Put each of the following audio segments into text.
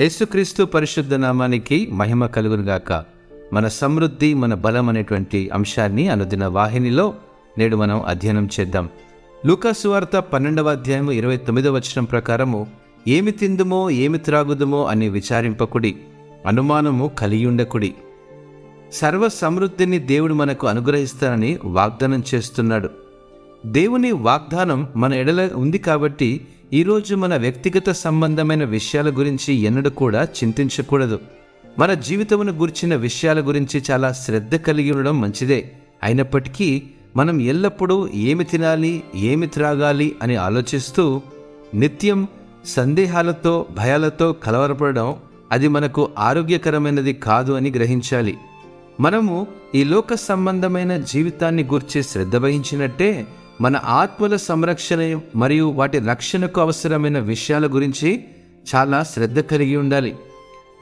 యేసుక్రీస్తు పరిశుద్ధ నామానికి మహిమ కలుగునుగాక మన సమృద్ధి మన బలం అనేటువంటి అంశాన్ని అనుదిన వాహినిలో నేడు మనం అధ్యయనం చేద్దాం. లూకాసువార్త పన్నెండవ అధ్యాయము ఇరవై తొమ్మిదవ వచనం ప్రకారము ఏమి తిందుమో ఏమి త్రాగుదుమో అని విచారింపకుడి అనుమానము కలియుండకుడి. సర్వ సమృద్ధిని దేవుడు మనకు అనుగ్రహిస్తానని వాగ్దానం చేస్తున్నాడు. దేవుని వాగ్దానం మన ఎడల ఉంది కాబట్టి ఈరోజు మన వ్యక్తిగత సంబంధమైన విషయాల గురించి ఎన్నడూ కూడా చింతించకూడదు. మన జీవితమును గురించిన విషయాల గురించి చాలా శ్రద్ధ కలిగి ఉండడం మంచిదే. అయినప్పటికీ మనం ఎల్లప్పుడూ ఏమి తినాలి ఏమి త్రాగాలి అని ఆలోచిస్తూ నిత్యం సందేహాలతో భయాలతో కలవరపడడం అది మనకు ఆరోగ్యకరమైనది కాదు అని గ్రహించాలి. మనము ఈ లోక సంబంధమైన జీవితాన్ని గూర్చి శ్రద్ధ వహించినట్టే మన ఆత్మల సంరక్షణ మరియు వాటి రక్షణకు అవసరమైన విషయాల గురించి చాలా శ్రద్ధ కలిగి ఉండాలి.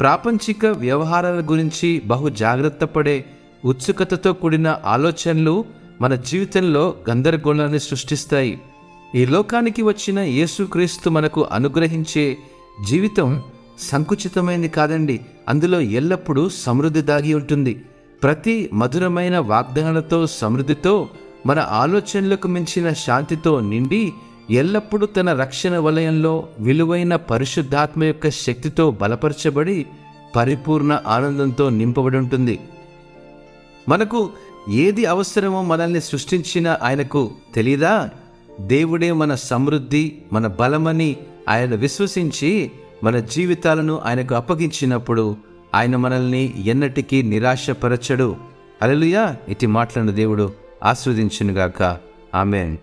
ప్రాపంచిక వ్యవహారాల గురించి బహు జాగ్రత్త పడే ఉత్సుకతతో కూడిన ఆలోచనలు మన జీవితంలో గందరగోళాన్ని సృష్టిస్తాయి. ఈ లోకానికి వచ్చిన యేసుక్రీస్తు మనకు అనుగ్రహించే జీవితం సంకుచితమైంది కాదండి. అందులో ఎల్లప్పుడూ సమృద్ధి దాగి ఉంటుంది. ప్రతి మధురమైన వాగ్దానాలతో సమృద్ధితో మన ఆలోచనలకు మించిన శాంతితో నిండి ఎల్లప్పుడూ తన రక్షణ వలయంలో విలువైన పరిశుద్ధాత్మ యొక్క శక్తితో బలపరచబడి పరిపూర్ణ ఆనందంతో నింపబడి ఉంటుంది. మనకు ఏది అవసరమో మనల్ని సృష్టించిన ఆయనకు తెలీదా? దేవుడే మన సమృద్ధి మన బలమని ఆయన విశ్వసించి మన జీవితాలను ఆయనకు అప్పగించినప్పుడు ఆయన మనల్ని ఎన్నటికీ నిరాశపరచడు. అలలుయా ఇటు మాట్లాడిన దేవుడు ఆస్వాదించునుగాక ఆమెన్.